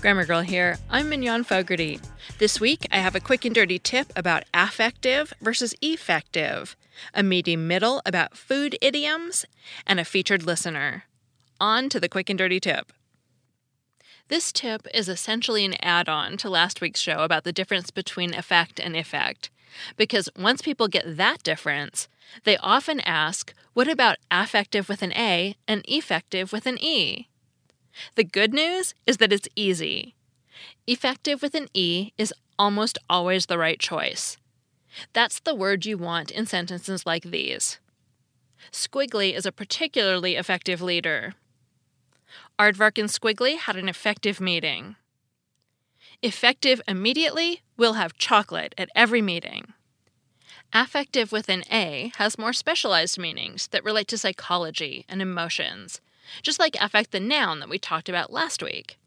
Grammar Girl here. I'm Mignon Fogarty. This week, I have a quick and dirty tip about affective versus effective, a meaty middle about food idioms, and a featured listener. On to the quick and dirty tip. This tip is essentially an add on to last week's show about the difference between affect and effect. Because once people get that difference, they often ask, what about affective with an A and effective with an E? The good news is that it's easy. Effective with an E is almost always the right choice. That's the word you want in sentences like these. Squiggly is a particularly effective leader. Aardvark and Squiggly had an effective meeting. Effective immediately, we'll have chocolate at every meeting. Affective with an A has more specialized meanings that relate to psychology and emotions, just like affect the noun that we talked about last week.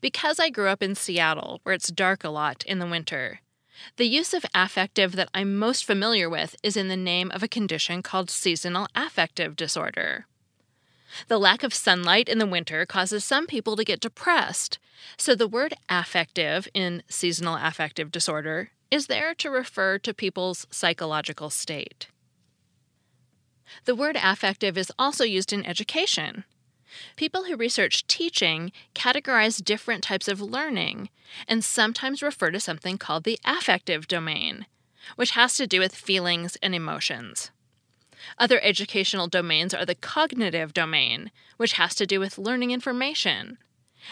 Because I grew up in Seattle, where it's dark a lot in the winter, the use of affective that I'm most familiar with is in the name of a condition called seasonal affective disorder. The lack of sunlight in the winter causes some people to get depressed, so the word affective in seasonal affective disorder is there to refer to people's psychological state. The word affective is also used in education. People who research teaching categorize different types of learning and sometimes refer to something called the affective domain, which has to do with feelings and emotions. Other educational domains are the cognitive domain, which has to do with learning information,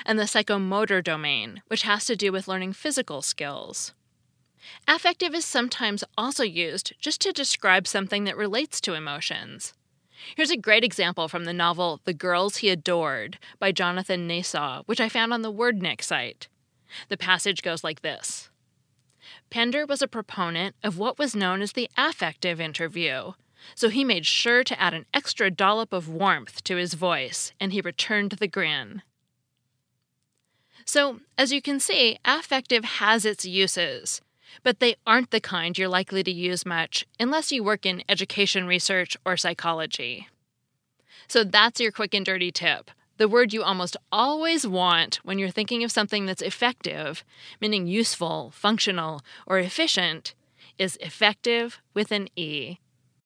and the psychomotor domain, which has to do with learning physical skills. Affective is sometimes also used just to describe something that relates to emotions. Here's a great example from the novel The Girls He Adored by Jonathan Nasaw, which I found on the WordNik site. The passage goes like this Pender was a proponent of what was known as the affective interview, so he made sure to add an extra dollop of warmth to his voice, and he returned the grin. So, as you can see, affective has its uses but they aren't the kind you're likely to use much unless you work in education research or psychology. So that's your quick and dirty tip. The word you almost always want when you're thinking of something that's effective, meaning useful, functional, or efficient, is effective with an E.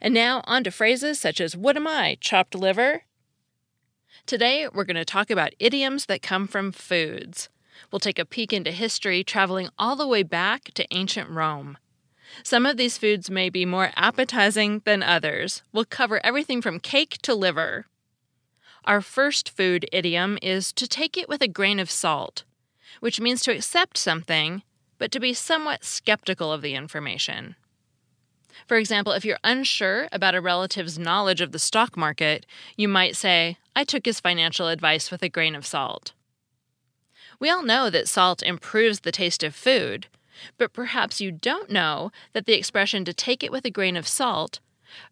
And now on to phrases such as what am I, chopped liver? Today we're going to talk about idioms that come from foods. We'll take a peek into history, traveling all the way back to ancient Rome. Some of these foods may be more appetizing than others. We'll cover everything from cake to liver. Our first food idiom is to take it with a grain of salt, which means to accept something, but to be somewhat skeptical of the information. For example, if you're unsure about a relative's knowledge of the stock market, you might say, I took his financial advice with a grain of salt. We all know that salt improves the taste of food, but perhaps you don't know that the expression to take it with a grain of salt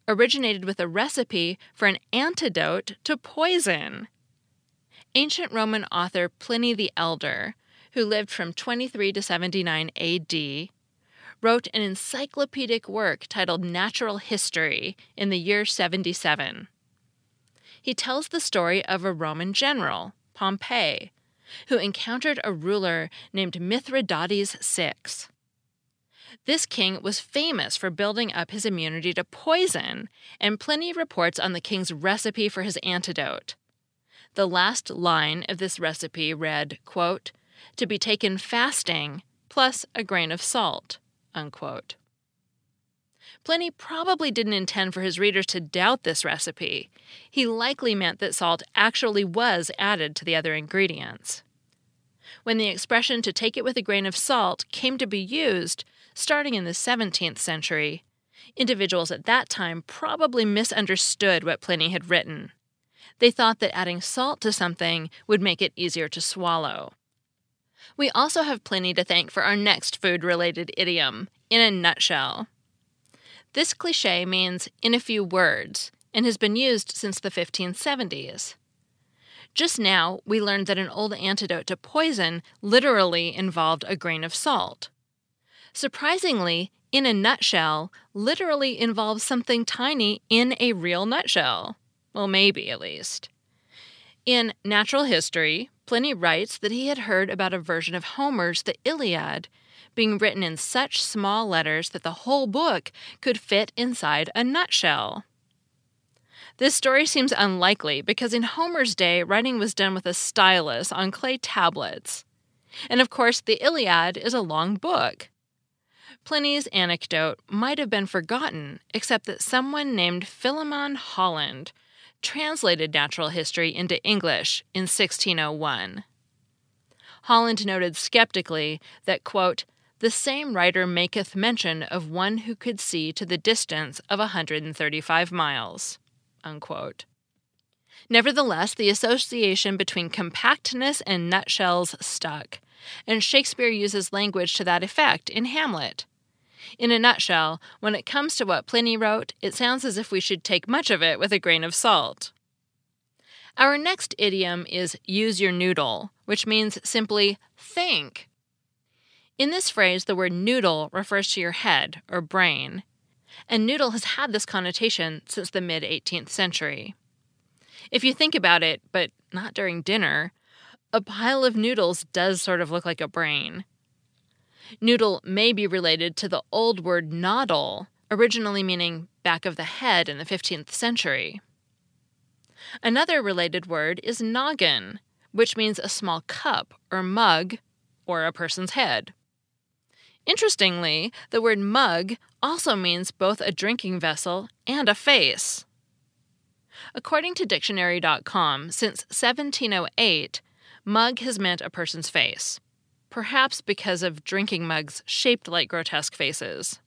originated with a recipe for an antidote to poison. Ancient Roman author Pliny the Elder, who lived from 23 to 79 AD, wrote an encyclopedic work titled Natural History in the year 77. He tells the story of a Roman general, Pompey, who encountered a ruler named Mithridates VI. This king was famous for building up his immunity to poison, and Pliny reports on the king's recipe for his antidote. The last line of this recipe read, quote, to be taken fasting plus a grain of salt. Unquote. Pliny probably didn't intend for his readers to doubt this recipe. He likely meant that salt actually was added to the other ingredients. When the expression to take it with a grain of salt came to be used, starting in the 17th century, individuals at that time probably misunderstood what Pliny had written. They thought that adding salt to something would make it easier to swallow. We also have Pliny to thank for our next food related idiom, in a nutshell. This cliche means in a few words and has been used since the 1570s. Just now, we learned that an old antidote to poison literally involved a grain of salt. Surprisingly, in a nutshell literally involves something tiny in a real nutshell. Well, maybe at least. In Natural History, Pliny writes that he had heard about a version of Homer's The Iliad being written in such small letters that the whole book could fit inside a nutshell. This story seems unlikely because in Homer's day, writing was done with a stylus on clay tablets. And of course, the Iliad is a long book. Pliny's anecdote might have been forgotten, except that someone named Philemon Holland translated natural history into English in 1601. Holland noted skeptically that, quote, the same writer maketh mention of one who could see to the distance of a 135 miles. Unquote. Nevertheless, the association between compactness and nutshells stuck, and Shakespeare uses language to that effect in Hamlet. In a nutshell, when it comes to what Pliny wrote, it sounds as if we should take much of it with a grain of salt. Our next idiom is use your noodle, which means simply think. In this phrase, the word noodle refers to your head or brain, and noodle has had this connotation since the mid 18th century. If you think about it, but not during dinner, a pile of noodles does sort of look like a brain. Noodle may be related to the old word noddle, originally meaning back of the head in the 15th century. Another related word is noggin, which means a small cup or mug or a person's head. Interestingly, the word mug also means both a drinking vessel and a face. According to dictionary.com, since 1708, mug has meant a person's face perhaps because of drinking mugs shaped like grotesque faces.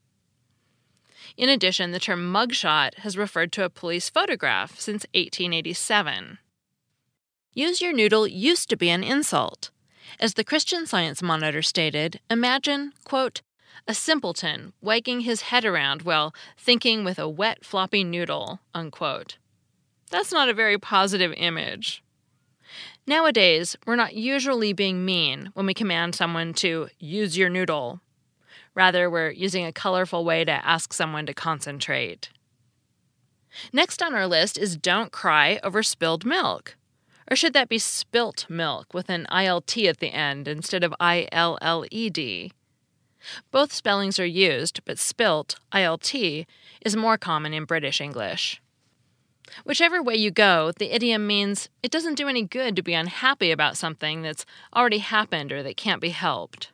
In addition, the term mugshot has referred to a police photograph since 1887. Use your noodle used to be an insult. As the Christian Science Monitor stated, imagine, quote, a simpleton wagging his head around while thinking with a wet, floppy noodle, unquote. That's not a very positive image. Nowadays, we're not usually being mean when we command someone to use your noodle. Rather, we're using a colorful way to ask someone to concentrate. Next on our list is don't cry over spilled milk. Or should that be spilt milk with an ILT at the end instead of ILLED? Both spellings are used, but spilt, ILT, is more common in British English. Whichever way you go, the idiom means it doesn't do any good to be unhappy about something that's already happened or that can't be helped.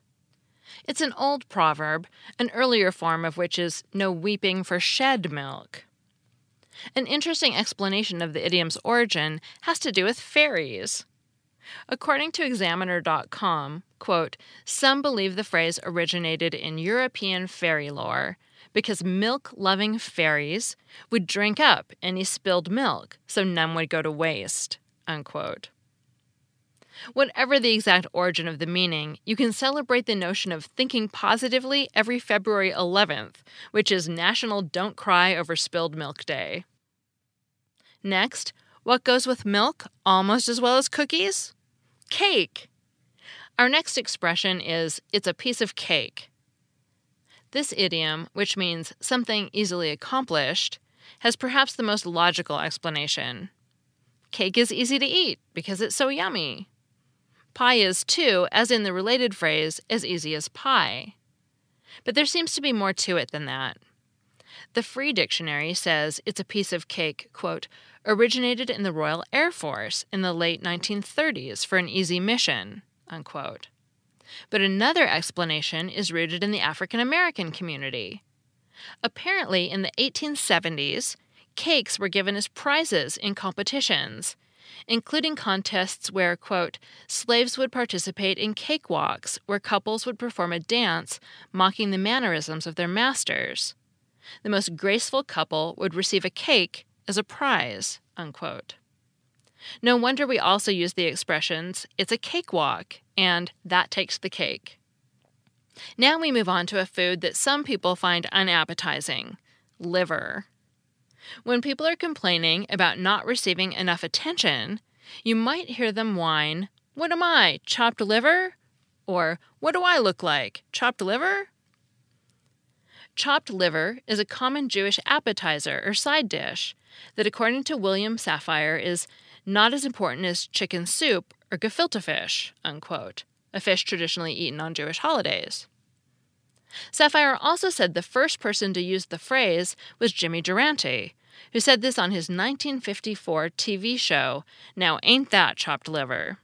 It's an old proverb, an earlier form of which is no weeping for shed milk. An interesting explanation of the idiom's origin has to do with fairies. According to Examiner.com, quote, some believe the phrase originated in European fairy lore because milk loving fairies would drink up any spilled milk so none would go to waste. Unquote. Whatever the exact origin of the meaning, you can celebrate the notion of thinking positively every February 11th, which is National Don't Cry Over Spilled Milk Day. Next, what goes with milk almost as well as cookies? Cake. Our next expression is it's a piece of cake. This idiom, which means something easily accomplished, has perhaps the most logical explanation. Cake is easy to eat because it's so yummy. Pie is, too, as in the related phrase, as easy as pie. But there seems to be more to it than that. The Free Dictionary says it's a piece of cake, quote, originated in the Royal Air Force in the late 1930s for an easy mission, unquote. But another explanation is rooted in the African American community. Apparently, in the 1870s, cakes were given as prizes in competitions, including contests where, quote, slaves would participate in cakewalks, where couples would perform a dance mocking the mannerisms of their masters. The most graceful couple would receive a cake as a prize, unquote. No wonder we also use the expressions, it's a cakewalk, and that takes the cake. Now we move on to a food that some people find unappetizing liver. When people are complaining about not receiving enough attention, you might hear them whine, What am I, chopped liver? Or, What do I look like, chopped liver? Chopped liver is a common Jewish appetizer or side dish that, according to William Safire, is not as important as chicken soup or gefilte fish, unquote, a fish traditionally eaten on Jewish holidays. Safire also said the first person to use the phrase was Jimmy Durante, who said this on his 1954 TV show, Now Ain't That Chopped Liver?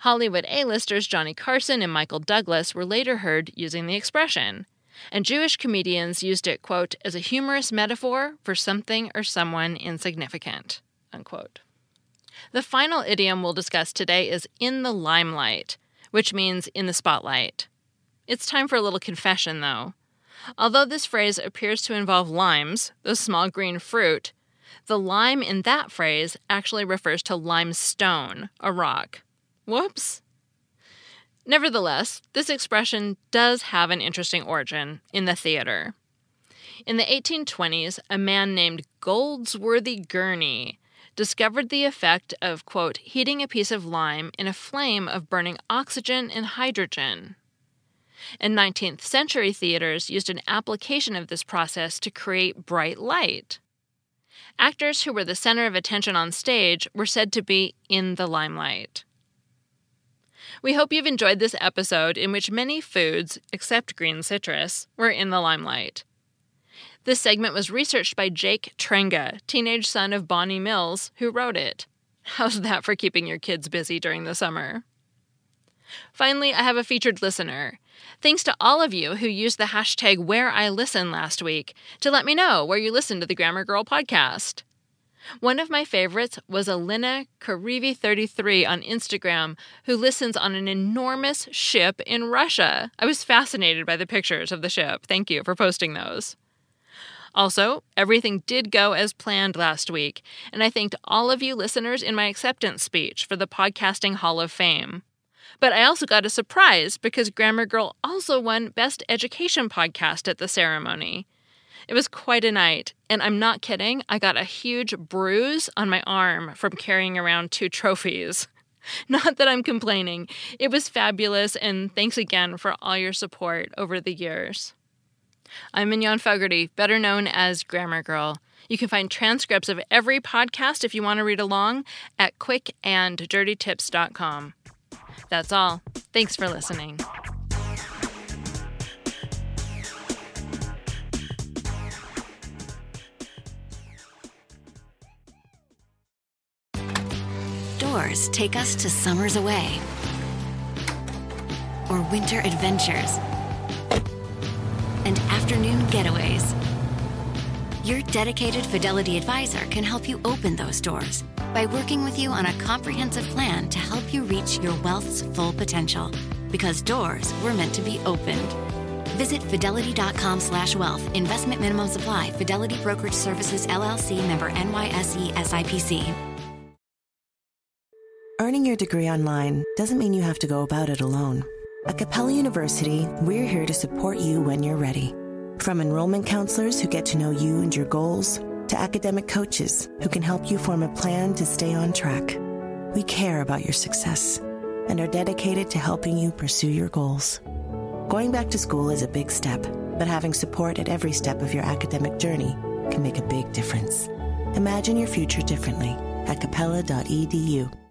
Hollywood A-listers Johnny Carson and Michael Douglas were later heard using the expression, and Jewish comedians used it, quote, as a humorous metaphor for something or someone insignificant, unquote. The final idiom we'll discuss today is in the limelight, which means in the spotlight. It's time for a little confession, though. Although this phrase appears to involve limes, the small green fruit, the lime in that phrase actually refers to limestone, a rock. Whoops. Nevertheless, this expression does have an interesting origin in the theater. In the 1820s, a man named Goldsworthy Gurney discovered the effect of, quote, heating a piece of lime in a flame of burning oxygen and hydrogen. And 19th century theaters used an application of this process to create bright light. Actors who were the center of attention on stage were said to be in the limelight. We hope you've enjoyed this episode in which many foods, except green citrus, were in the limelight. This segment was researched by Jake Trenga, teenage son of Bonnie Mills, who wrote it. How's that for keeping your kids busy during the summer? Finally, I have a featured listener. Thanks to all of you who used the hashtag WhereIListen last week to let me know where you listen to the Grammar Girl podcast. One of my favorites was Alina Karivi33 on Instagram, who listens on an enormous ship in Russia. I was fascinated by the pictures of the ship. Thank you for posting those. Also, everything did go as planned last week, and I thanked all of you listeners in my acceptance speech for the Podcasting Hall of Fame. But I also got a surprise because Grammar Girl also won Best Education Podcast at the ceremony. It was quite a night, and I'm not kidding, I got a huge bruise on my arm from carrying around two trophies. Not that I'm complaining. It was fabulous, and thanks again for all your support over the years. I'm Mignon Fogarty, better known as Grammar Girl. You can find transcripts of every podcast if you want to read along at quickanddirtytips.com. That's all. Thanks for listening. Doors take us to summers away or winter adventures and afternoon getaways. Your dedicated Fidelity advisor can help you open those doors by working with you on a comprehensive plan to help you reach your wealth's full potential. Because doors were meant to be opened. Visit fidelity.com slash wealth. Investment minimum supply. Fidelity Brokerage Services LLC member NYSE SIPC. Earning your degree online doesn't mean you have to go about it alone. At Capella University, we're here to support you when you're ready. From enrollment counselors who get to know you and your goals, to academic coaches who can help you form a plan to stay on track. We care about your success and are dedicated to helping you pursue your goals. Going back to school is a big step, but having support at every step of your academic journey can make a big difference. Imagine your future differently at capella.edu.